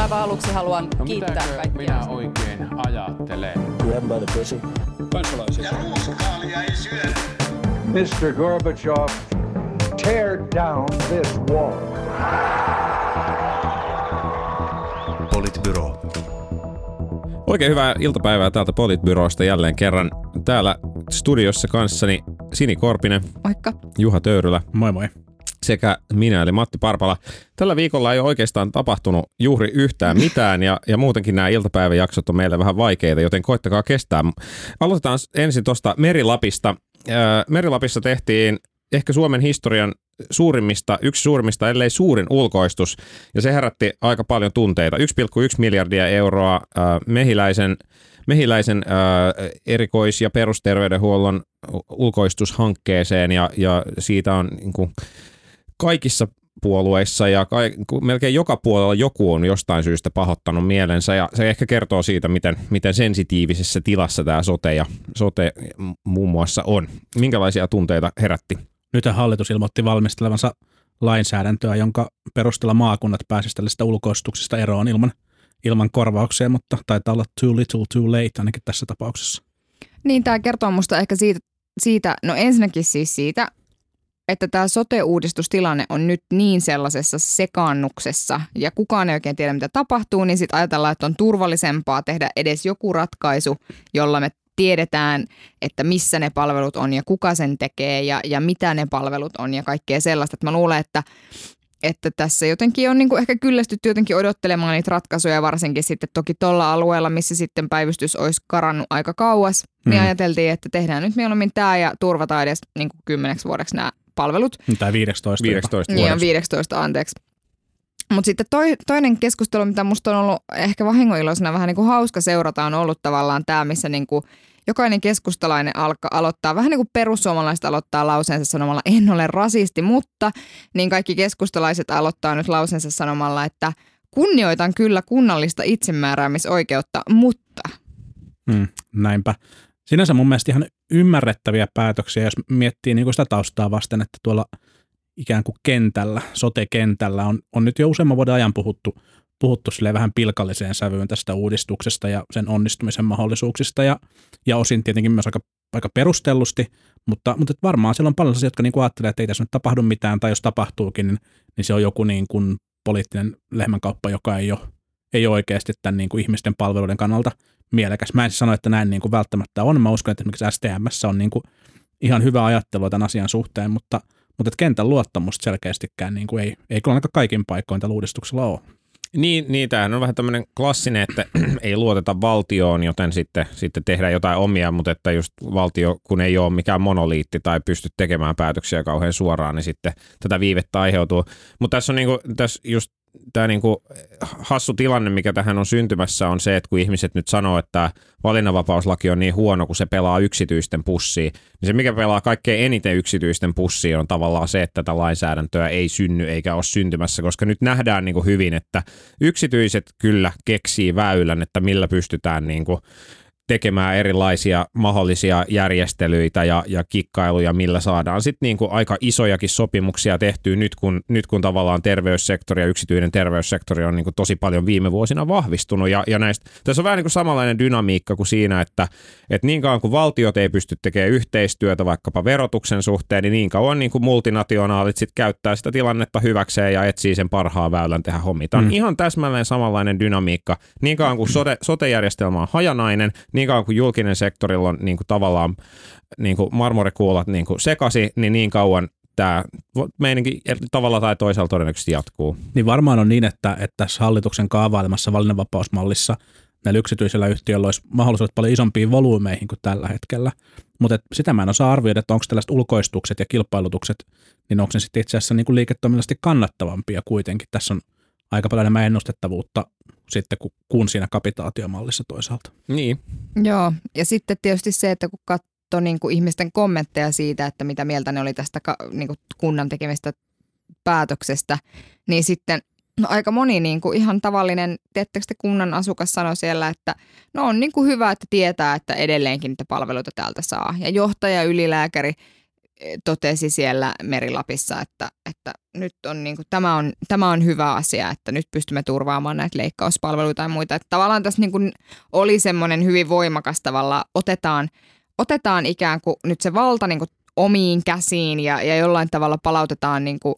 Aivan aluksi haluan no, kiittää kaikkia. minä oikein ajattelen? Kansalaisia. Ja ruuskaalia ei syö. Mr. Gorbachev, tear down this wall. Politbyro. Oikein hyvää iltapäivää täältä Politbyrosta jälleen kerran. Täällä studiossa kanssani Sini Korpinen. Moikka. Juha Töyrylä. Moi moi sekä minä eli Matti Parpala. Tällä viikolla ei ole oikeastaan tapahtunut juuri yhtään mitään ja, ja muutenkin nämä iltapäiväjaksot on meille vähän vaikeita, joten koittakaa kestää. Aloitetaan ensin tuosta Merilapista. Merilapissa tehtiin ehkä Suomen historian suurimmista, yksi suurimmista, ellei suurin ulkoistus, ja se herätti aika paljon tunteita. 1,1 miljardia euroa mehiläisen, mehiläisen erikois- ja perusterveydenhuollon ulkoistushankkeeseen, ja, ja siitä on niin kuin, kaikissa puolueissa ja ka- melkein joka puolella joku on jostain syystä pahoittanut mielensä ja se ehkä kertoo siitä, miten, miten sensitiivisessä tilassa tämä sote ja sote muun muassa on. Minkälaisia tunteita herätti? Nyt hallitus ilmoitti valmistelevansa lainsäädäntöä, jonka perusteella maakunnat pääsisivät tällaista ulkoistuksista eroon ilman, ilman korvauksia, mutta taitaa olla too little too late ainakin tässä tapauksessa. Niin, tämä kertoo musta ehkä siitä, siitä, no ensinnäkin siis siitä, että tämä sote-uudistustilanne on nyt niin sellaisessa sekaannuksessa ja kukaan ei oikein tiedä, mitä tapahtuu, niin sitten ajatellaan, että on turvallisempaa tehdä edes joku ratkaisu, jolla me tiedetään, että missä ne palvelut on ja kuka sen tekee ja, ja mitä ne palvelut on ja kaikkea sellaista. Että mä luulen, että, että tässä jotenkin on niin kuin ehkä kyllästytty jotenkin odottelemaan niitä ratkaisuja, varsinkin sitten toki tuolla alueella, missä sitten päivystys olisi karannut aika kauas, niin mm. ajateltiin, että tehdään nyt mieluummin tämä ja turvataan edes niin kuin kymmeneksi vuodeksi nämä palvelut. Tai 15. 15 niin, 15, anteeksi. Mutta sitten toi, toinen keskustelu, mitä musta on ollut ehkä vahingoiloisena vähän niin kuin hauska seurata, on ollut tavallaan tämä, missä niin kuin jokainen keskustalainen alka, aloittaa, vähän niin kuin perussuomalaiset aloittaa lauseensa sanomalla en ole rasisti, mutta niin kaikki keskustalaiset aloittaa nyt lauseensa sanomalla, että kunnioitan kyllä kunnallista itsemääräämisoikeutta, mutta. Mm, näinpä. Sinänsä mun mielestä ihan ymmärrettäviä päätöksiä, jos miettii niin kuin sitä taustaa vasten, että tuolla ikään kuin kentällä, sote-kentällä on, on nyt jo useamman vuoden ajan puhuttu, puhuttu vähän pilkalliseen sävyyn tästä uudistuksesta ja sen onnistumisen mahdollisuuksista ja, ja osin tietenkin myös aika, aika perustellusti, mutta, mutta varmaan siellä on paljon sellaisia, jotka niin kuin ajattelee, että ei tässä nyt tapahdu mitään tai jos tapahtuukin, niin, niin se on joku niin kuin poliittinen lehmänkauppa, joka ei ole, ei ole oikeasti tämän niin kuin ihmisten palveluiden kannalta mielekäs. Mä en siis sano, että näin niin kuin välttämättä on. Mä uskon, että esimerkiksi STMssä on niin kuin ihan hyvä ajattelu tämän asian suhteen, mutta, mutta että kentän luottamusta selkeästikään niin kuin ei, ei kyllä ainakaan kaikin paikoin tällä uudistuksella ole. Niin, niin tämähän on vähän tämmöinen klassinen, että ei luoteta valtioon, joten sitten, sitten tehdään jotain omia, mutta että just valtio, kun ei ole mikään monoliitti tai pysty tekemään päätöksiä kauhean suoraan, niin sitten tätä viivettä aiheutuu. Mutta tässä on niinku, tässä just tämä niinku hassu tilanne, mikä tähän on syntymässä, on se, että kun ihmiset nyt sanoo, että valinnanvapauslaki on niin huono, kun se pelaa yksityisten pussiin, niin se, mikä pelaa kaikkein eniten yksityisten pussiin, on tavallaan se, että tätä lainsäädäntöä ei synny eikä ole syntymässä, koska nyt nähdään niinku hyvin, että yksityiset kyllä keksii väylän, että millä pystytään niinku tekemään erilaisia mahdollisia järjestelyitä ja, ja kikkailuja, millä saadaan sitten niin aika isojakin sopimuksia tehtyä nyt kun, nyt kun tavallaan terveyssektori ja yksityinen terveyssektori on niin kuin tosi paljon viime vuosina vahvistunut. Ja, ja näistä, tässä on vähän niin kuin samanlainen dynamiikka kuin siinä, että, että niin kauan kuin valtiot ei pysty tekemään yhteistyötä vaikkapa verotuksen suhteen, niin niin kauan niin kuin multinationaalit sitten käyttää sitä tilannetta hyväkseen ja etsii sen parhaan väylän tehdä hommita. Mm. Ihan täsmälleen samanlainen dynamiikka. Niin kauan kuin sote, sote-järjestelmä on hajanainen, niin kauan kuin julkinen sektorilla on niin kuin tavallaan niin kuin marmorikuulat niin kuin sekasi, niin niin kauan tämä meininki tavalla tai toisella todennäköisesti jatkuu. Niin varmaan on niin, että, että tässä hallituksen kaavailemassa valinnanvapausmallissa näillä yksityisillä yhtiöillä olisi mahdollisuudet paljon isompiin volyymeihin kuin tällä hetkellä. Mutta sitä mä en osaa arvioida, että onko tällaiset ulkoistukset ja kilpailutukset, niin onko ne sitten itse asiassa niin liiketoiminnallisesti kannattavampia kuitenkin. Tässä on aika paljon enemmän ennustettavuutta sitten kuin, kuin siinä kapitaatiomallissa toisaalta. Niin. Joo, ja sitten tietysti se, että kun katsoo niin kuin ihmisten kommentteja siitä, että mitä mieltä ne oli tästä niin kuin kunnan tekemistä päätöksestä, niin sitten no aika moni niin kuin ihan tavallinen, tiettekö te kunnan asukas sanoi siellä, että no on niin kuin hyvä, että tietää, että edelleenkin niitä palveluita täältä saa. Ja johtaja, ylilääkäri totesi siellä Merilapissa, että, että nyt on, niin kuin, tämä, on, tämä on hyvä asia, että nyt pystymme turvaamaan näitä leikkauspalveluita ja muita. Että tavallaan tässä niin kuin oli semmoinen hyvin voimakas tavalla, otetaan, otetaan ikään kuin nyt se valta niin kuin omiin käsiin ja, ja jollain tavalla palautetaan niin kuin,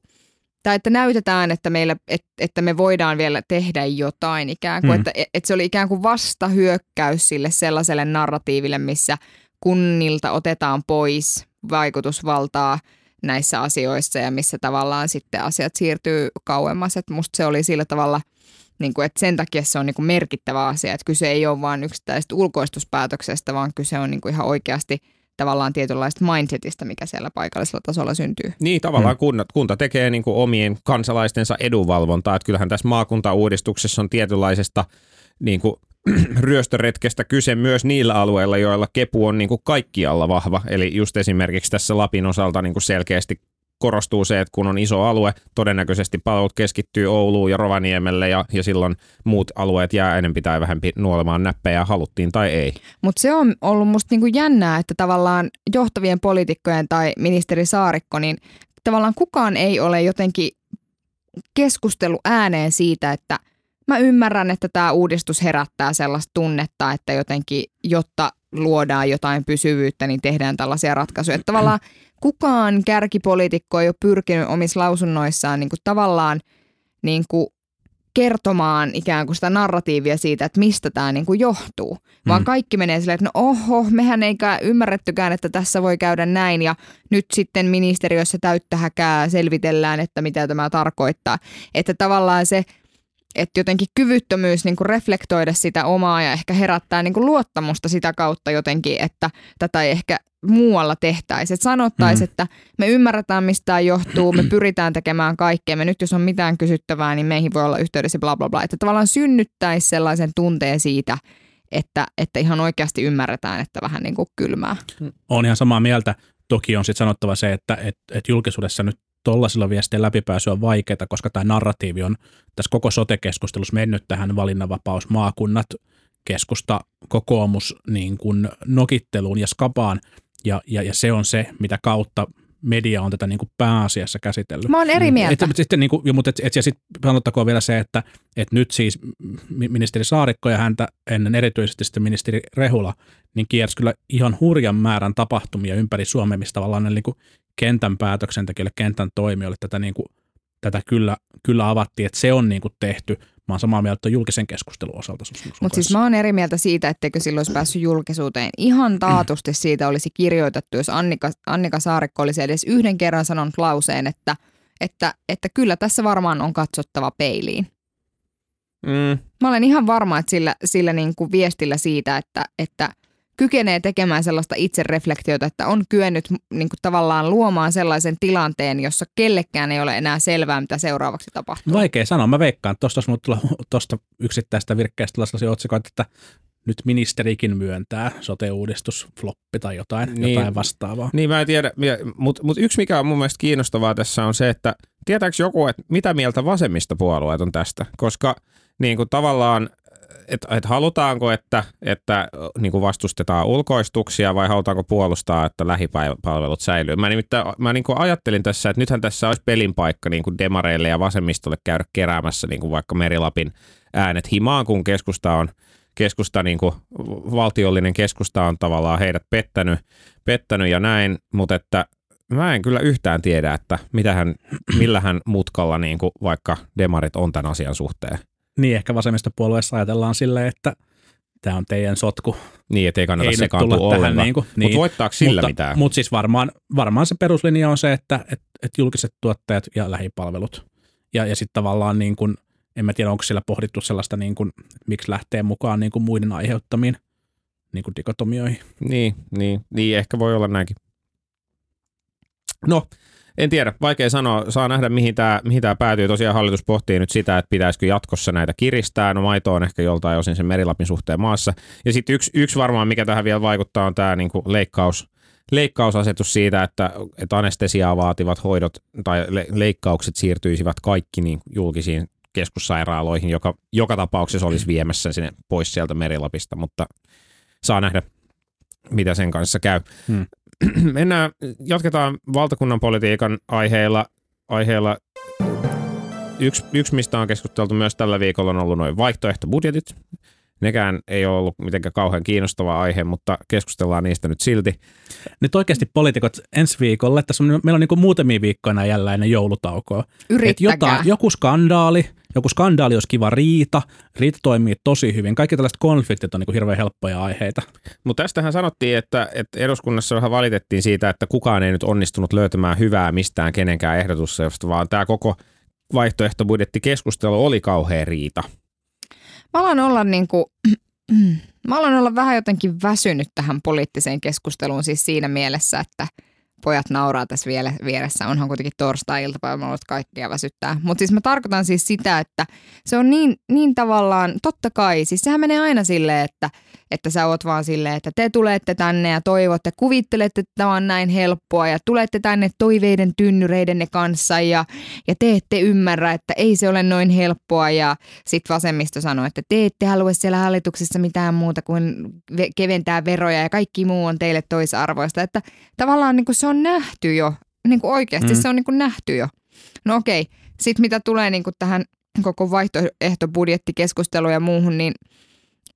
tai että näytetään, että, meillä, et, että me voidaan vielä tehdä jotain ikään kuin, Hmm. että, että se oli ikään kuin vastahyökkäys sille sellaiselle narratiiville, missä kunnilta otetaan pois vaikutusvaltaa näissä asioissa ja missä tavallaan sitten asiat siirtyy kauemmas. Että musta se oli sillä tavalla, niin kuin, että sen takia se on niin kuin merkittävä asia, että kyse ei ole vain yksittäisestä ulkoistuspäätöksestä, vaan kyse on niin kuin ihan oikeasti tavallaan tietynlaista mindsetistä, mikä siellä paikallisella tasolla syntyy. Niin, tavallaan kunnat, kunta tekee niin kuin omien kansalaistensa edunvalvontaa. Että kyllähän tässä maakuntauudistuksessa on tietynlaisesta niin kuin, ryöstöretkestä kyse myös niillä alueilla, joilla kepu on niin kuin kaikkialla vahva. Eli just esimerkiksi tässä Lapin osalta niin kuin selkeästi korostuu se, että kun on iso alue, todennäköisesti palvelut keskittyy Ouluun ja Rovaniemelle ja, ja silloin muut alueet jää enemmän tai vähempi nuolemaan näppejä, haluttiin tai ei. Mutta se on ollut musta niinku jännää, että tavallaan johtavien poliitikkojen tai ministeri Saarikko, niin tavallaan kukaan ei ole jotenkin keskustelu ääneen siitä, että mä ymmärrän, että tämä uudistus herättää sellaista tunnetta, että jotenkin, jotta luodaan jotain pysyvyyttä, niin tehdään tällaisia ratkaisuja. Että tavallaan kukaan kärkipoliitikko ei ole pyrkinyt omissa lausunnoissaan niin kuin tavallaan niin kuin kertomaan ikään kuin sitä narratiivia siitä, että mistä tämä niin kuin johtuu. Vaan Mm. kaikki menee silleen, että no oho, mehän eikä ymmärrettykään, että tässä voi käydä näin ja nyt sitten ministeriössä täyttä häkää selvitellään, että mitä tämä tarkoittaa. Että tavallaan se, että jotenkin kyvyttömyys niin kuin reflektoida sitä omaa ja ehkä herättää niin kuin luottamusta sitä kautta jotenkin, että tätä ei ehkä muualla tehtäisiin. Että sanottaisiin, Mm. että me ymmärretään mistä tämä johtuu, me pyritään tekemään kaikkea, me nyt jos on mitään kysyttävää, niin meihin voi olla yhteydessä bla bla bla. Että tavallaan synnyttäisi sellaisen tunteen siitä, että, että ihan oikeasti ymmärretään, että vähän niin kuin kylmää. on ihan samaa mieltä. Toki on sitten sanottava se, että et, et julkisuudessa nyt tollaisilla viestien läpipääsy on vaikeaa, koska tämä narratiivi on tässä koko sote-keskustelussa mennyt tähän valinnanvapaus, maakunnat, keskusta, kokoomus niin kuin nokitteluun ja skapaan, ja, ja, ja se on se, mitä kautta media on tätä niin kuin pääasiassa käsitellyt. Mä oon eri mieltä. Et, mutta sitten, niin kuin, mutta et, et, ja sitten sanottakoon vielä se, että et nyt siis mi- ministeri Saarikko ja häntä ennen erityisesti sitten ministeri Rehula, niin kiersi kyllä ihan hurjan määrän tapahtumia ympäri Suomea, missä tavallaan ne niin kuin kentän päätöksentekijöille, kentän toimijoille tätä, niin kuin, tätä kyllä, kyllä avattiin, että se on niin kuin tehty. Mä oon samaa mieltä julkisen keskustelun osalta. Mutta siis mä oon eri mieltä siitä, etteikö silloin olisi päässyt julkisuuteen. Ihan taatusti siitä olisi kirjoitettu, jos Annika, Annika Saarikko olisi edes yhden kerran sanonut lauseen, että, että, että kyllä tässä varmaan on katsottava peiliin. Mm, Mä olen ihan varma, että sillä, sillä niin kuin viestillä siitä, että, että kykenee tekemään sellaista itsereflektiota, että on kyennyt niin kuin tavallaan luomaan sellaisen tilanteen, jossa kellekään ei ole enää selvää, mitä seuraavaksi tapahtuu. Vaikea sanoa. Mä veikkaan, että tuosta olisi tulla tuosta yksittäistä virkkeestä tulla sellaisia otsikoita, että nyt ministerikin myöntää sote-uudistus, floppi tai jotain, Niin. jotain vastaavaa. Niin mä en tiedä, mutta mut yksi mikä on mun mielestä kiinnostavaa tässä on se, että tietääkö joku, että mitä mieltä vasemmistopuolueet on tästä? Koska niin kuin tavallaan, että et halutaanko, että, että niin kuin vastustetaan ulkoistuksia vai halutaanko puolustaa, että lähipalvelut säilyy? Mä, mä niin kuin ajattelin tässä, että nythän tässä olisi pelin paikka niin kuin demareille ja vasemmistolle käydä keräämässä niin kuin vaikka Merilapin äänet himaan, kun keskusta on keskusta, niin kuin, valtiollinen keskusta on tavallaan heidät pettänyt, pettänyt ja näin, mutta että mä en kyllä yhtään tiedä, että mitähän, millähän mutkalla niin kuin vaikka demarit on tämän asian suhteen. Niin ehkä vasemmistopuolueessa ajatellaan silleen, että tämä on teidän sotku. Niin, ettei kannata Ei sekaantua tulla tähän ollenkaan. niin kuin, Mutta voittaako sillä mutta, mitään? Mutta siis varmaan, varmaan se peruslinja on se, että et, et julkiset tuottajat ja lähipalvelut. Ja, ja sitten tavallaan niin kuin, en mä tiedä, onko siellä pohdittu sellaista, niin kuin, että miksi lähtee mukaan niin kuin muiden aiheuttamiin niin kuin dikotomioihin. Niin, niin, niin, ehkä voi olla näinkin. No, en tiedä, vaikea sanoa. Saa nähdä, mihin tämä mihin tää päätyy. Tosiaan hallitus pohtii nyt sitä, että pitäisikö jatkossa näitä kiristää. No maito on ehkä joltain osin sen merilapin suhteen maassa. Ja sitten yksi, yksi varmaan, mikä tähän vielä vaikuttaa, on tämä niinku leikkaus, leikkausasetus siitä, että, että anestesiaa vaativat hoidot tai le- leikkaukset siirtyisivät kaikki niin julkisiin keskussairaaloihin, joka joka tapauksessa olisi viemässä sinne pois sieltä merilapista, mutta saa nähdä, mitä sen kanssa käy. Hmm. mennään, jatketaan valtakunnan politiikan aiheilla. aiheilla. Yksi, yksi, mistä on keskusteltu myös tällä viikolla, on ollut noin vaihtoehtobudjetit. Nekään ei ole ollut mitenkään kauhean kiinnostava aihe, mutta keskustellaan niistä nyt silti. Nyt oikeasti poliitikot ensi viikolle, tässä on, meillä on niin muutamia viikkoina jällä ennen joulutaukoa. Yrittäkää. jota, joku skandaali, joku skandaali olisi kiva riita, riita toimii tosi hyvin. Kaikki tällaiset konfliktit on niin hirveän helppoja aiheita. Mutta tästähän sanottiin, että, että eduskunnassa vähän valitettiin siitä, että kukaan ei nyt onnistunut löytämään hyvää mistään kenenkään ehdotussa, vaan tämä koko vaihtoehtobudjettikeskustelu oli kauhean riita. Mä alan olla niinku, mä alan olla vähän jotenkin väsynyt tähän poliittiseen keskusteluun siis siinä mielessä, että pojat nauraa tässä vielä vieressä. Onhan kuitenkin torstai-iltapäivä ollut kaikkia väsyttää. Mutta siis mä tarkoitan siis sitä, että se on niin, niin tavallaan, totta kai, siis sehän menee aina silleen, että, että sä oot vaan silleen, että te tulette tänne ja toivotte, kuvittelette, että tämä on näin helppoa ja tulette tänne toiveiden tynnyreidenne kanssa ja, ja te ette ymmärrä, että ei se ole noin helppoa ja sitten vasemmisto sanoo, että te ette halua siellä hallituksessa mitään muuta kuin ve- keventää veroja ja kaikki muu on teille toisarvoista, että tavallaan niin kuin se on nähty jo, niin kuin oikeasti mm. se on niin kuin nähty jo. No okei, sitten mitä tulee niin kuin tähän koko vaihtoehtobudjettikeskusteluun ja muuhun, niin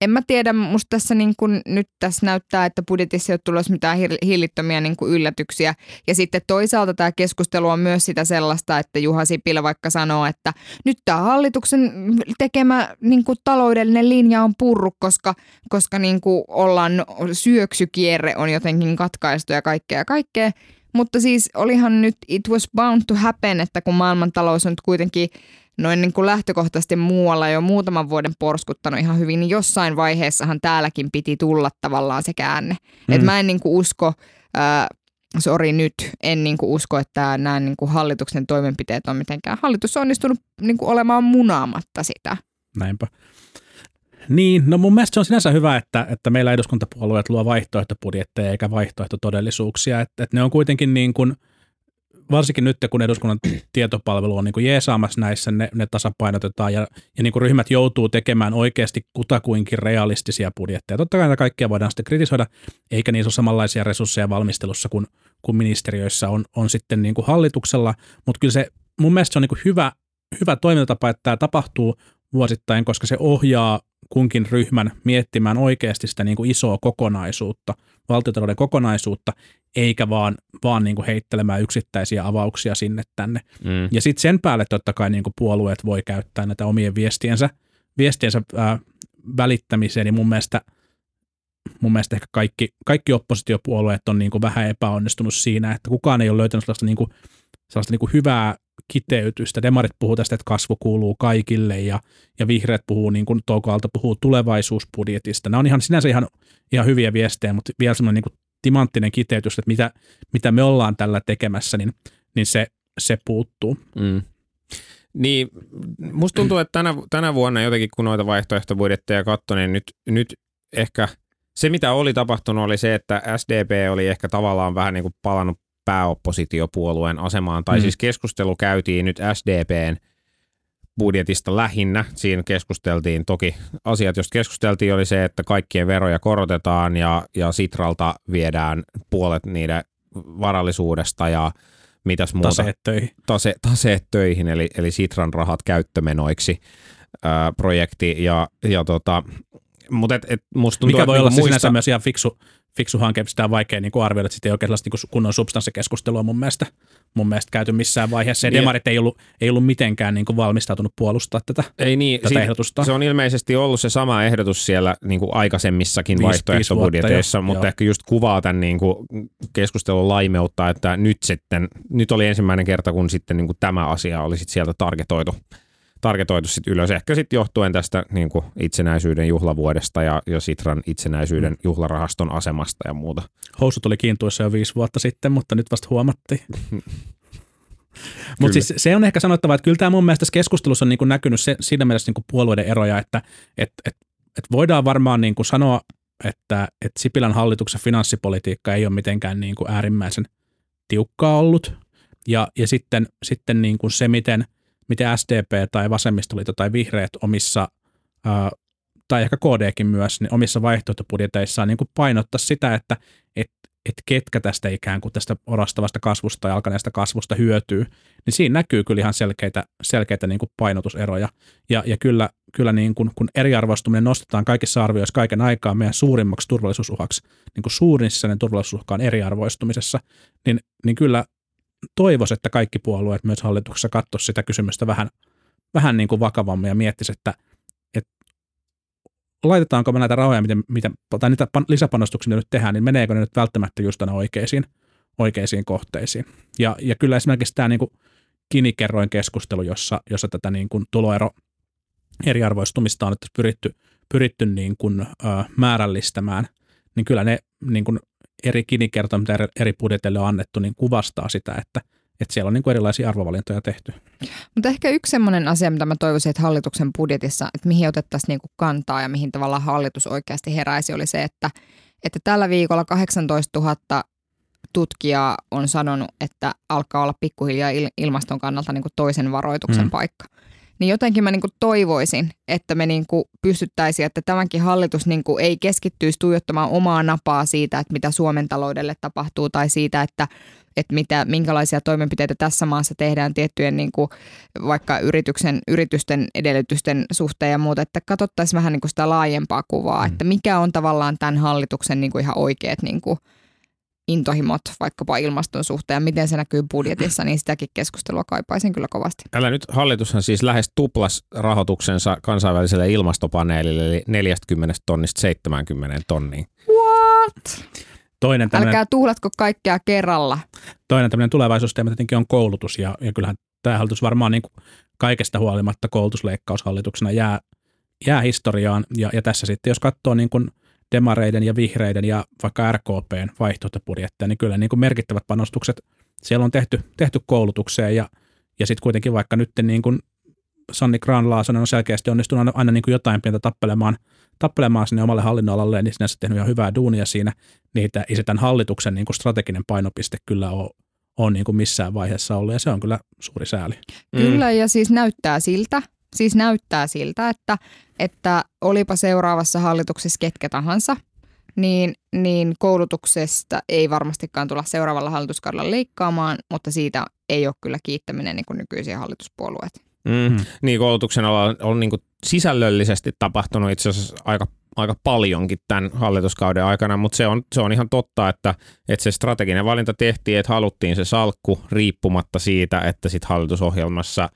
en mä tiedä, musta tässä niin kuin nyt tässä näyttää, että budjetissa ei ole tulossa mitään hillittömiä niin kuin yllätyksiä. Ja sitten toisaalta tämä keskustelu on myös sitä sellaista, että Juha Sipilä vaikka sanoo, että nyt tämä hallituksen tekemä niin kuin taloudellinen linja on purru, koska, koska niin kuin ollaan, syöksykierre on jotenkin katkaistu ja kaikkea ja kaikkea. Mutta siis olihan nyt it was bound to happen, että kun maailmantalous on nyt kuitenkin noin niin kuin lähtökohtaisesti muualla jo muutaman vuoden porskuttanut ihan hyvin, niin jossain vaiheessahan täälläkin piti tulla tavallaan se käänne. Mm. Et mä en niin kuin usko, äh, sori nyt, en niin kuin usko, että nämä niin kuin hallituksen toimenpiteet on mitenkään. Hallitus on onnistunut niin kuin olemaan munaamatta sitä. Näinpä. Niin, no mun mielestä se on sinänsä hyvä, että, että meillä eduskuntapuolueet luo vaihtoehtobudjetteja eikä vaihtoehtotodellisuuksia. Että, että ne on kuitenkin niin kuin, varsinkin nyt kun eduskunnan tietopalvelu on niin kuin jeesaamassa näissä, ne, ne tasapainotetaan ja, ja niin kuin ryhmät joutuu tekemään oikeasti kutakuinkin realistisia budjetteja. Totta kai näitä kaikkia voidaan sitten kritisoida, eikä niissä ole samanlaisia resursseja valmistelussa kuin, kuin ministeriöissä on, on sitten niin kuin hallituksella, mutta kyllä se mun mielestä se on niin kuin hyvä, hyvä toimintatapa, että tämä tapahtuu vuosittain, koska se ohjaa kunkin ryhmän miettimään oikeasti sitä niin kuin isoa kokonaisuutta, valtiotalouden kokonaisuutta, eikä vaan, vaan niin kuin heittelemään yksittäisiä avauksia sinne tänne. Mm. Ja sitten sen päälle totta kai niin kuin puolueet voi käyttää näitä omien viestiensä, viestiensä ää, välittämiseen, niin mun mielestä, mun mielestä ehkä kaikki, kaikki oppositiopuolueet on niin kuin vähän epäonnistunut siinä, että kukaan ei ole löytänyt sellaista, niin kuin, sellaista niin kuin hyvää kiteytystä. Demarit puhuu tästä, että kasvu kuuluu kaikille ja, ja vihreät puhuu, niin kuin Touko Aalto puhuu tulevaisuusbudjetista. Nämä on ihan sinänsä ihan, ihan hyviä viestejä, mutta vielä semmoinen niin kuin timanttinen kiteytys, että mitä, mitä me ollaan tällä tekemässä, niin, niin se, se puuttuu. Mm. Niin, musta tuntuu, että tänä, tänä vuonna jotenkin kun noita vaihtoehtobudjetteja katsoin, niin nyt, nyt ehkä se mitä oli tapahtunut oli se, että SDP oli ehkä tavallaan vähän niin kuin palannut pääoppositiopuolueen asemaan, tai Mm. siis keskustelu käytiin nyt SDPn budjetista lähinnä. Siinä keskusteltiin, toki asiat, joista keskusteltiin, oli se, että kaikkien veroja korotetaan ja, ja Sitralta viedään puolet niiden varallisuudesta ja mitäs muuta. Taseet töihin. Tase, taseet töihin, eli, eli Sitran rahat käyttömenoiksi ää, projekti. Ja, ja tota, mutta et, et musta tuntuu, Mikä voi että olla niinku sinänsä myös ihan fiksu, fiksu hanke, sitä on vaikea niin kuin arvioida, että sitten ei oikein sellaista niin kunnon substanssikeskustelua mun mielestä, mun mielestä käyty missään vaiheessa. Ja demarit ei ollut, ei ollut mitenkään niin kuin valmistautunut puolustaa tätä, Ei niin, tätä siitä- ehdotusta. Se on ilmeisesti ollut se sama ehdotus siellä niin kuin aikaisemmissakin Viisi- vaihtoehtobudjeteissa, viisi vuotta jo, mutta joo. ehkä just kuvaa tämän niin kuin keskustelun laimeutta, että nyt sitten, nyt oli ensimmäinen kerta, kun sitten niin kuin tämä asia oli sitten sieltä targetoitu, targetoitu sit ylös. Ehkä sitten johtuen tästä niin kuin itsenäisyyden juhlavuodesta ja, ja Sitran itsenäisyyden Mm. juhlarahaston asemasta ja muuta. Housut oli kiintuissa jo viisi vuotta sitten, mutta nyt vasta huomattiin. Mutta siis se on ehkä sanottava, että kyllä tämä mun mielestä tässä keskustelussa on niin kuin näkynyt se, siinä mielessä niin kuin puolueiden eroja, että et, et, et voidaan varmaan niin kuin sanoa, että et Sipilän hallituksen finanssipolitiikka ei ole mitenkään niin kuin äärimmäisen tiukkaa ollut. Ja, ja sitten, sitten niin kuin se, miten, miten SDP tai Vasemmistoliitto tai Vihreät omissa, tai ehkä KDkin myös, niin omissa vaihtoehtobudjeteissaan niin kuin painottaa sitä, että et, että ketkä tästä ikään kuin tästä orastavasta kasvusta ja alkaneesta kasvusta hyötyy, niin siinä näkyy kyllä ihan selkeitä, selkeitä niin kuin painotuseroja. Ja, ja kyllä, kyllä niin kuin, kun eriarvoistuminen nostetaan kaikissa arvioissa kaiken aikaa meidän suurimmaksi turvallisuusuhaksi, niin kuin suurin sisäinen turvallisuusuhka on eriarvoistumisessa, niin, niin kyllä toivoisi, että kaikki puolueet myös hallituksessa katsoisivat sitä kysymystä vähän, vähän niin kuin vakavammin ja miettisivät, että, että laitetaanko me näitä rahoja, miten, miten, tai niitä pan- lisäpanostuksia, mitä nyt tehdään, niin meneekö ne nyt välttämättä just aina oikeisiin, oikeisiin kohteisiin. Ja, ja kyllä esimerkiksi tämä niin kuin kinikerroin keskustelu, jossa, jossa tätä niin kuin tuloero eriarvoistumista on nyt pyritty, pyritty niin kuin, ö, määrällistämään, niin kyllä ne niin kuin eri kinikertoja, mitä eri- budjeteille on annettu, niin kuvastaa sitä, että, että siellä on niin kuin erilaisia arvovalintoja tehty. Mutta ehkä yksi sellainen asia, mitä mä toivoisin, että hallituksen budjetissa, että mihin otettaisiin niinku kantaa ja mihin tavallaan hallitus oikeasti heräisi, oli se, että, että tällä viikolla 18 000 tutkijaa on sanonut, että alkaa olla pikkuhiljaa il- ilmaston kannalta niinku toisen varoituksen mm. paikka. Niin jotenkin mä niinku toivoisin, että me niinku pystyttäisiin, että tämäkin hallitus niinku ei keskittyisi tuijottamaan omaa napaa siitä, että mitä Suomen taloudelle tapahtuu tai siitä, että että mitä, minkälaisia toimenpiteitä tässä maassa tehdään tiettyjen niin kuin, vaikka yrityksen, yritysten edellytysten suhteen ja muuta, että katsottaisiin vähän niin kuin sitä laajempaa kuvaa, mm. että mikä on tavallaan tämän hallituksen niin kuin ihan oikeat niin kuin, intohimot vaikkapa ilmaston suhteen ja miten se näkyy budjetissa, niin sitäkin keskustelua kaipaisin kyllä kovasti. Älä nyt, hallitushan siis lähes tuplas rahoituksensa kansainväliselle ilmastopaneelille, eli 40 tonnista 70 tonniin. What? Toinen tämmöinen, Älkää tuhlatko kaikkea kerralla. toinen tämmöinen tulevaisuusteema tietenkin on koulutus, ja, ja kyllähän tämä hallitus varmaan niin kuin kaikesta huolimatta koulutusleikkaushallituksena jää, jää historiaan, ja, ja tässä sitten jos katsoo niin kuin demareiden ja vihreiden ja vaikka RKPn vaihtoehtobudjetteja, niin kyllä niin kuin merkittävät panostukset siellä on tehty, tehty koulutukseen, ja, ja sitten kuitenkin vaikka nyt niin kuin Sanni Graan-Laasonen on selkeästi onnistunut aina, aina niin kuin jotain pientä tappelemaan, tappelemaan sinne omalle hallinnonalalle, niin sinänsä tehnyt ihan hyvää duunia siinä, niitä ei se tämän hallituksen niin kuin strateginen painopiste kyllä ole, ole niin kuin missään vaiheessa ollut, ja se on kyllä suuri sääli. Mm. Kyllä, ja siis näyttää siltä, siis näyttää siltä, että, että olipa seuraavassa hallituksessa ketkä tahansa, niin, niin koulutuksesta ei varmastikaan tulla seuraavalla hallituskaudella leikkaamaan, mutta siitä ei ole kyllä kiittäminen niin kuin nykyisiä hallituspuolueet. Mm. Niin koulutuksen alalla on niin kuin sisällöllisesti tapahtunut itse asiassa aika, aika paljonkin tämän hallituskauden aikana, mutta se on, se on ihan totta, että, että se strateginen valinta tehtiin, että haluttiin se salkku riippumatta siitä, että sit hallitusohjelmassa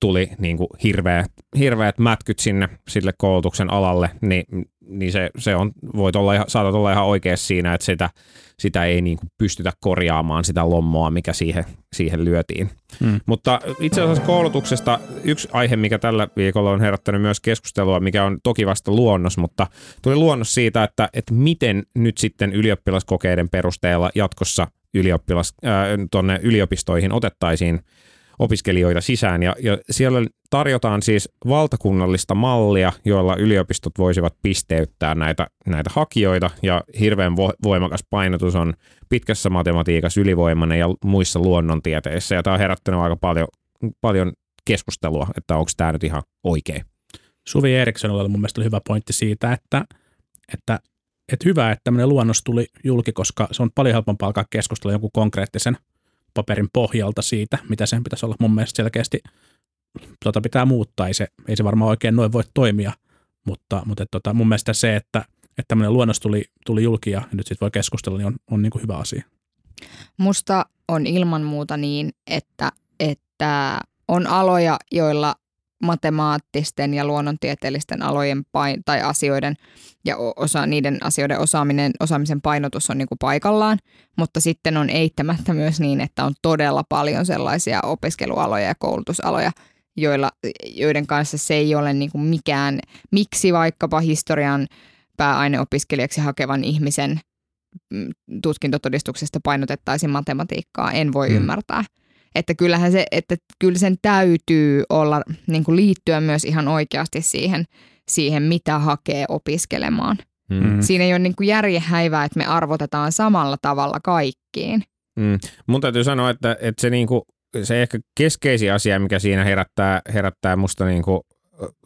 tuli niin kuin hirveät, hirveät mätkyt sinne sille koulutuksen alalle, niin, niin se, se on, voit olla ihan, saatat olla ihan oikeassa siinä, että sitä, sitä ei niin kuin pystytä korjaamaan sitä lommoa, mikä siihen, siihen lyötiin. Mm. Mutta itse asiassa koulutuksesta yksi aihe, mikä tällä viikolla on herättänyt myös keskustelua, mikä on toki vasta luonnos, mutta tuli luonnos siitä, että, että miten nyt sitten ylioppilaskokeiden perusteella jatkossa ylioppilas, ää, tonne yliopistoihin otettaisiin opiskelijoita sisään. Ja, ja siellä tarjotaan siis valtakunnallista mallia, joilla yliopistot voisivat pisteyttää näitä, näitä hakijoita. Ja hirveän vo, voimakas painotus on pitkässä matematiikassa ylivoimainen ja muissa luonnontieteissä. Ja tämä on herättänyt aika paljon, paljon keskustelua, että onko tämä nyt ihan oikein. Suvi Erikssonilla oli mun mielestä hyvä pointti siitä, että, että, että hyvä, että tämmöinen luonnos tuli julki, koska se on paljon helpompaa alkaa keskustella jonkun konkreettisen paperin pohjalta siitä, mitä sen pitäisi olla. Mun mielestä selkeästi tuota pitää muuttaa, ei se, ei se varmaan oikein noin voi toimia, mutta, mutta että, tota, mun mielestä se, että, että tämmöinen luonnos tuli, tuli julki ja nyt sitten voi keskustella, niin on, on niin kuin hyvä asia. Musta on ilman muuta niin, että, että on aloja, joilla matemaattisten ja luonnontieteellisten alojen pain, tai asioiden ja osa, niiden asioiden osaaminen, osaamisen painotus on niin kuin paikallaan, mutta sitten on eittämättä myös niin, että on todella paljon sellaisia opiskelualoja ja koulutusaloja, joilla, joiden kanssa se ei ole niin kuin mikään, miksi vaikkapa historian pääaineopiskelijaksi hakevan ihmisen mm, tutkintotodistuksesta painotettaisiin matematiikkaa, en voi mm. ymmärtää. Että kyllähän se, että kyllä sen täytyy olla, niin kuin liittyä myös ihan oikeasti siihen, siihen, mitä hakee opiskelemaan. Mm. Siinä ei ole niin kuin järjen häivää, että me arvotetaan samalla tavalla kaikkiin. Mm. Mun täytyy sanoa, että, että se, niinku, se ehkä keskeisin asia, mikä siinä herättää, herättää musta niinku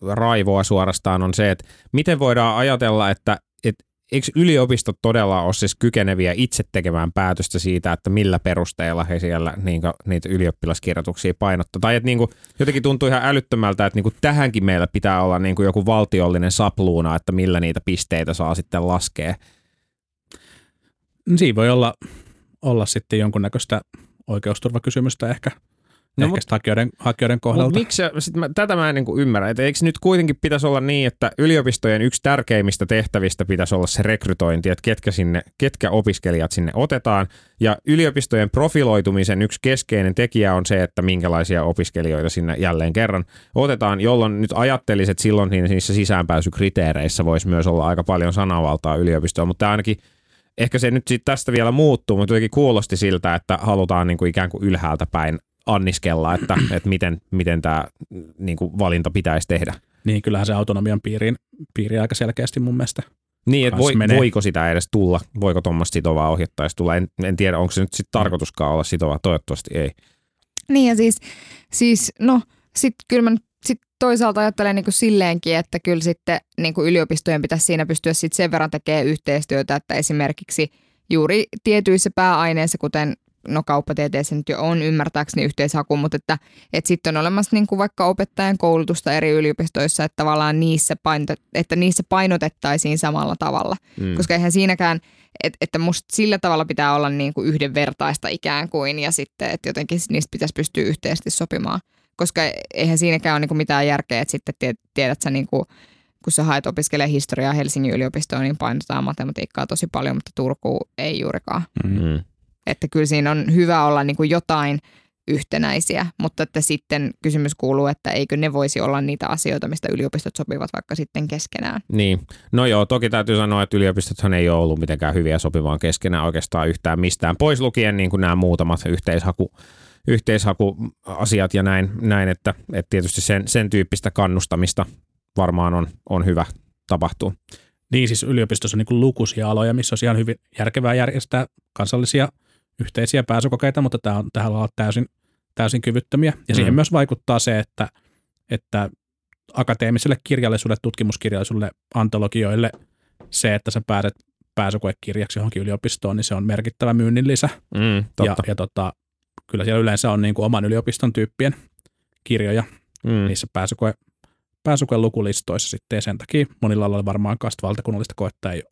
raivoa suorastaan, on se, että miten voidaan ajatella, että, että eikö yliopistot todella ole siis kykeneviä itse tekemään päätöstä siitä, että millä perusteella he siellä niin niitä ylioppilaskirjoituksia painottaa? Tai että niin kuin, jotenkin tuntuu ihan älyttömältä, että niin kuin tähänkin meillä pitää olla niin kuin joku valtiollinen sapluuna, että millä niitä pisteitä saa sitten laskea. Siinä voi olla, olla sitten jonkunnäköistä oikeusturvakysymystä ehkä – No, Ehkä hakijoiden, hakijoiden kohdalta. Mutta miksi, sit mä, tätä mä en niin ymmärrä, että eikö nyt kuitenkin pitäisi olla niin, että yliopistojen yksi tärkeimmistä tehtävistä pitäisi olla se rekrytointi, että ketkä, sinne, ketkä opiskelijat sinne otetaan, ja yliopistojen profiloitumisen yksi keskeinen tekijä on se, että minkälaisia opiskelijoita sinne jälleen kerran otetaan, jolloin nyt ajattelisin, että silloin niissä sisäänpääsykriteereissä voisi myös olla aika paljon sanavaltaa yliopistoa, mutta ainakin ehkä se nyt sitten tästä vielä muuttuu, mutta jotenkin kuulosti siltä, että halutaan niin kuin ikään kuin ylhäältä päin anniskella, että, että miten, miten tämä niin kuin valinta pitäisi tehdä. Niin, kyllähän se autonomian piiriin, piiri aika selkeästi mun mielestä niin, että voi, voiko sitä edes tulla, voiko tuommoista sitovaa ohjetta edes tulla. En, en tiedä, onko se nyt sitten tarkoituskaan olla sitovaa, toivottavasti ei. Niin ja siis, siis no sitten kyllä mä sit toisaalta ajattelen niin kuin silleenkin, että kyllä sitten niin kuin yliopistojen pitäisi siinä pystyä sit sen verran tekemään yhteistyötä, että esimerkiksi juuri tietyissä pääaineissa, kuten no kauppatieteessä nyt jo on ymmärtääkseni yhteishaku, mutta että, että sitten on olemassa niin kuin vaikka opettajan koulutusta eri yliopistoissa, että tavallaan niissä, painotet, että niissä painotettaisiin samalla tavalla. Mm. Koska eihän siinäkään, että, että musta sillä tavalla pitää olla niin kuin yhdenvertaista ikään kuin ja sitten, että jotenkin niistä pitäisi pystyä yhteisesti sopimaan. Koska eihän siinäkään ole niin kuin mitään järkeä, että sitten tiedät sä niin kuin, kun sä haet opiskelemaan historiaa Helsingin yliopistoon, niin painotetaan matematiikkaa tosi paljon, mutta Turku ei juurikaan. Mm. Että kyllä siinä on hyvä olla niin kuin jotain yhtenäisiä, mutta että sitten kysymys kuuluu, että eikö ne voisi olla niitä asioita, mistä yliopistot sopivat vaikka sitten keskenään. Niin, no joo, toki täytyy sanoa, että yliopistothan ei ole ollut mitenkään hyviä sopivaan keskenään oikeastaan yhtään mistään, pois lukien niin kuin nämä muutamat yhteishaku, yhteishakuasiat ja näin, näin että, että tietysti sen, sen tyyppistä kannustamista varmaan on, on hyvä tapahtua. Niin siis yliopistossa on niin lukuisia aloja, missä on ihan hyvin järkevää järjestää kansallisia yhteisiä pääsykokeita, mutta tämä on, tähän on täysin, täysin kyvyttömiä. Ja siihen mm. myös vaikuttaa se, että, että akateemiselle kirjallisuudelle, tutkimuskirjallisuudelle, antologioille se, että sä pääset pääsykoekirjaksi johonkin yliopistoon, niin se on merkittävä myynnin lisä. Mm, ja, ja tota, kyllä siellä yleensä on niin kuin oman yliopiston tyyppien kirjoja mm. niissä pääsykoe, pääsykoen lukulistoissa sitten, ja sen takia monilla aloilla varmaan kast valtakunnallista koetta ei,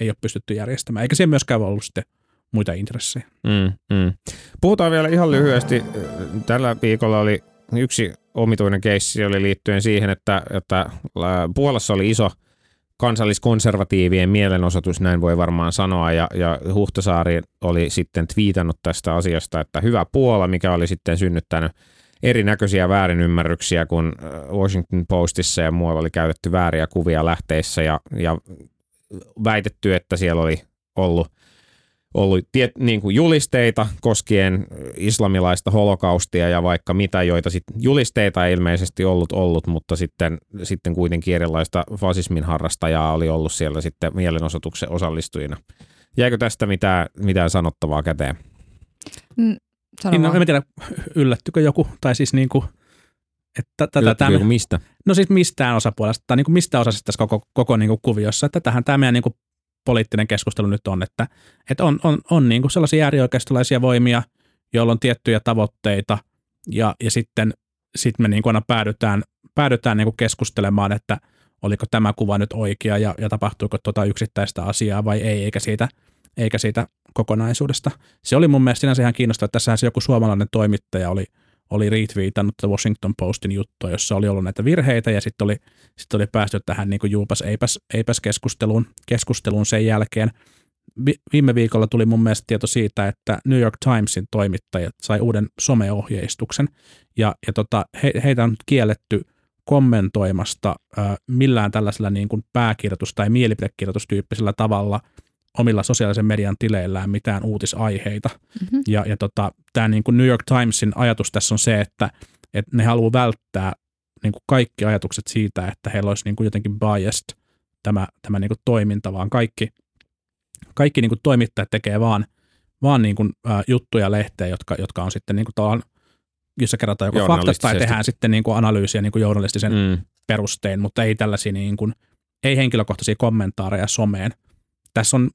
ei ole pystytty järjestämään, eikä siellä myöskään ollut sitten muita intressejä. Mm, mm. Puhutaan vielä ihan lyhyesti. Tällä viikolla oli yksi omituinen keissi oli liittyen siihen, että, että Puolassa oli iso kansalliskonservatiivien mielenosoitus, näin voi varmaan sanoa, ja, ja Huhtasaari oli sitten twiitannut tästä asiasta, että hyvä Puola, mikä oli sitten synnyttänyt erinäköisiä väärinymmärryksiä, kun Washington Postissa ja muualla oli käytetty vääriä kuvia lähteissä ja, ja väitetty, että siellä oli ollut ollut tiet, niin kuin julisteita koskien islamilaista holokaustia ja vaikka mitä, joita sit julisteita ei ilmeisesti ollut ollut, mutta sitten, sitten kuitenkin erilaista fasismin harrastajaa oli ollut siellä sitten mielenosoituksen osallistujina. Jäikö tästä mitään, mitään sanottavaa käteen? Mm, niin, no, en tiedä, yllättykö joku, tai siis niin kuin, että tätä tämän, mistä? No siis mistään osapuolesta, tai niin kuin mistä osasta tässä koko, koko niin kuin kuviossa, että tähän tämä meidän niin kuin poliittinen keskustelu nyt on, että, että on, on, on niin kuin sellaisia äärioikeistolaisia voimia, joilla on tiettyjä tavoitteita ja, ja sitten sit me niin kuin aina päädytään, päädytään niin kuin keskustelemaan, että oliko tämä kuva nyt oikea ja, ja tapahtuiko tuota yksittäistä asiaa vai ei, eikä siitä, eikä siitä kokonaisuudesta. Se oli mun mielestä sinänsä ihan kiinnostavaa, että tässähän se joku suomalainen toimittaja oli – oli retweetannut Washington Postin juttua, jossa oli ollut näitä virheitä ja sitten oli, sit oli päästy tähän niin juupas eipäs, eipäs keskusteluun, keskusteluun sen jälkeen. Vi, viime viikolla tuli mun mielestä tieto siitä, että New York Timesin toimittajat sai uuden someohjeistuksen ja, ja tota, he, heitä on kielletty kommentoimasta äh, millään tällaisella niin kuin pääkirjoitus- tai mielipidekirjoitustyyppisellä tavalla – omilla sosiaalisen median tileillään mitään uutisaiheita. Mm-hmm. Ja, ja tota, tämä niin kuin New York Timesin ajatus tässä on se, että, että ne haluaa välttää niin kuin kaikki ajatukset siitä, että heillä olisi niin kuin jotenkin biased tämä, tämä niin kuin toiminta, vaan kaikki, kaikki niin kuin toimittajat tekee vaan, vaan niin kuin, ä, juttuja lehteen, jotka, jotka on sitten niin kuin jossa kerrotaan joko faktat tai tehdään sitten niin kuin analyysiä niin kuin journalistisen mm. perustein, mutta ei tällaisia niin kuin, ei henkilökohtaisia kommentaareja someen – tässä on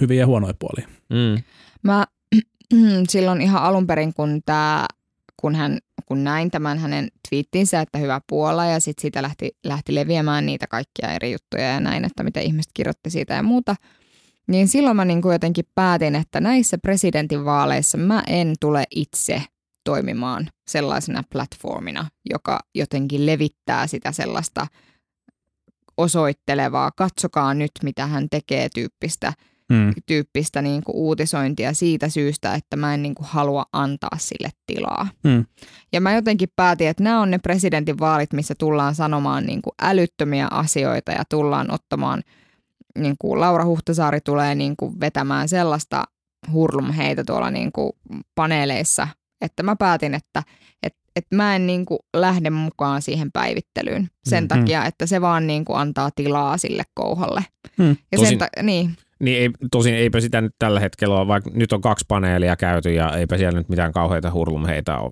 hyviä ja huonoja puolia. Mm. Mä silloin ihan alun perin, kun, tää, kun, hän, kun näin tämän hänen twiittinsä, että hyvä Puola, ja sitten siitä lähti, lähti leviämään niitä kaikkia eri juttuja ja näin, että mitä ihmiset kirjoitti siitä ja muuta, niin silloin mä niin kuin jotenkin päätin, että näissä presidentinvaaleissa mä en tule itse toimimaan sellaisena platformina, joka jotenkin levittää sitä sellaista osoittelevaa, katsokaa nyt mitä hän tekee tyyppistä Mm. tyyppistä niin kuin uutisointia siitä syystä, että mä en niin kuin halua antaa sille tilaa. Mm. Ja mä jotenkin päätin, että nämä on ne presidentinvaalit, missä tullaan sanomaan niin kuin älyttömiä asioita ja tullaan ottamaan, niin kuin Laura Huhtasaari tulee niin kuin vetämään sellaista hurlumheitä tuolla niin kuin paneeleissa, että mä päätin, että et, et mä en niin kuin lähde mukaan siihen päivittelyyn sen Mhm. takia, että se vaan niin kuin antaa tilaa sille kouholle. Mm. Ja Tosin- sen ta- niin, Niin ei, tosin eipä sitä nyt tällä hetkellä ole, vaikka nyt on kaksi paneelia käyty ja eipä siellä nyt mitään kauheita hurlumheitä ole.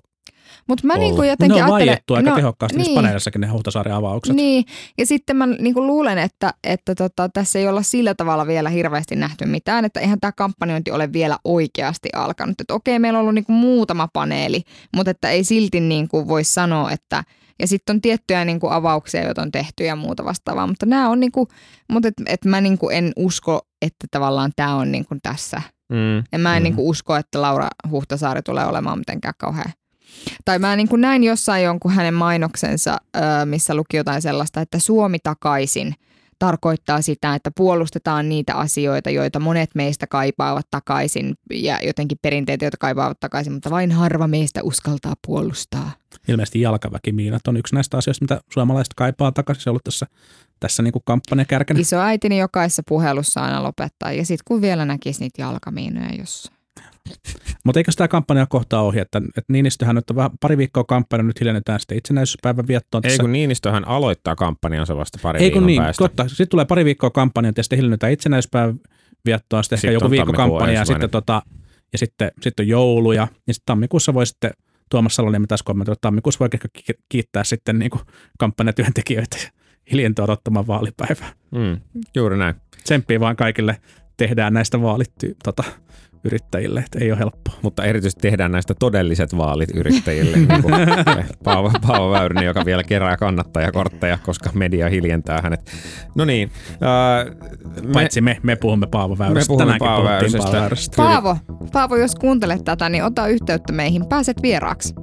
Mutta mä niin Ollut. kuin Ne jotenkin on vaiettu aika no, tehokkaasti niin. paneelissakin ne Huhtasaaren avaukset. Niin, ja sitten mä niin kuin luulen, että, että tota, tässä ei olla sillä tavalla vielä hirveästi nähty mitään, että eihän tämä kampanjointi ole vielä oikeasti alkanut. Että okei, meillä on ollut niin kuin muutama paneeli, mutta että ei silti niin kuin voi sanoa, että ja sitten on tiettyjä niin kuin avauksia, joita on tehty ja muuta vastaavaa, mutta nämä on niin kuin, mutta et, et mä niin kuin en usko, että tavallaan tämä on niin kuin tässä. Mm. Ja mä en Mm. niin kuin usko, että Laura Huhtasaari tulee olemaan mitenkään kauhean tai mä niin kuin näin jossain jonkun hänen mainoksensa, missä luki jotain sellaista, että Suomi takaisin tarkoittaa sitä, että puolustetaan niitä asioita, joita monet meistä kaipaavat takaisin ja jotenkin perinteitä, joita kaipaavat takaisin, mutta vain harva meistä uskaltaa puolustaa. Ilmeisesti jalkaväkimiinat on yksi näistä asioista, mitä suomalaiset kaipaa takaisin. Se on ollut tässä, tässä niin kuin kampanjakärkenä. Isoäitini jokaisessa puhelussa aina lopettaa ja sitten kun vielä näkisi niitä jalkamiinoja jossain. Mutta eikö tämä kampanja kohtaa ohi, että, että Niinistöhän nyt on vähän pari viikkoa kampanja, nyt hiljennetään sitten itsenäisyyspäivän viettoon. Ei kun Niinistöhän aloittaa kampanjansa vasta pari Ei kun niin, päästä. totta. Sitten tulee pari viikkoa kampanjaa ja sitten hiljennetään itsenäispäivän viettoa, sitten ehkä Sitten joku on viikko kampanja ja sitten, tota, ja sitten, sitten on joulu ja, sitten tammikuussa voi sitten Tuomas Saloniemi taas kommentoida, että tammikuussa voi ehkä ki- kiittää sitten niin kuin kampanjatyöntekijöitä ja hiljentyä odottamaan vaalipäivää. Mm. Juuri näin. Tsemppiä vaan kaikille tehdään näistä vaalitty, tota, yrittäjille, että ei ole helppoa. Mutta erityisesti tehdään näistä todelliset vaalit yrittäjille. niin kuin Paavo, Paavo Väyrynen, joka vielä kerää kannattajakortteja, koska media hiljentää hänet. No niin. Äh, me, Paitsi me, me puhumme Paavo Väyrystä. puhumme Tänäänkin Paavo Väyrysestä. Paavo. Paavo, Paavo, jos kuuntelet tätä, niin ota yhteyttä meihin. Pääset vieraaksi.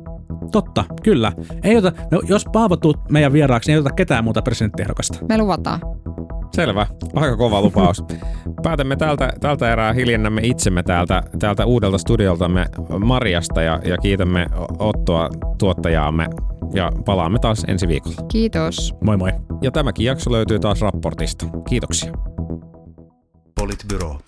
Totta, kyllä. Ei ota, no, jos Paavo tuut meidän vieraaksi, niin ei ota ketään muuta presidenttiehdokasta. Me luvataan. Selvä. Aika kova lupaus. Päätämme tältä, tältä erää hiljennämme itsemme täältä, täältä uudelta studioltamme Marjasta ja, ja kiitämme Ottoa tuottajaamme ja palaamme taas ensi viikolla. Kiitos. Moi moi. Ja tämäkin jakso löytyy taas raportista. Kiitoksia. Politbyro.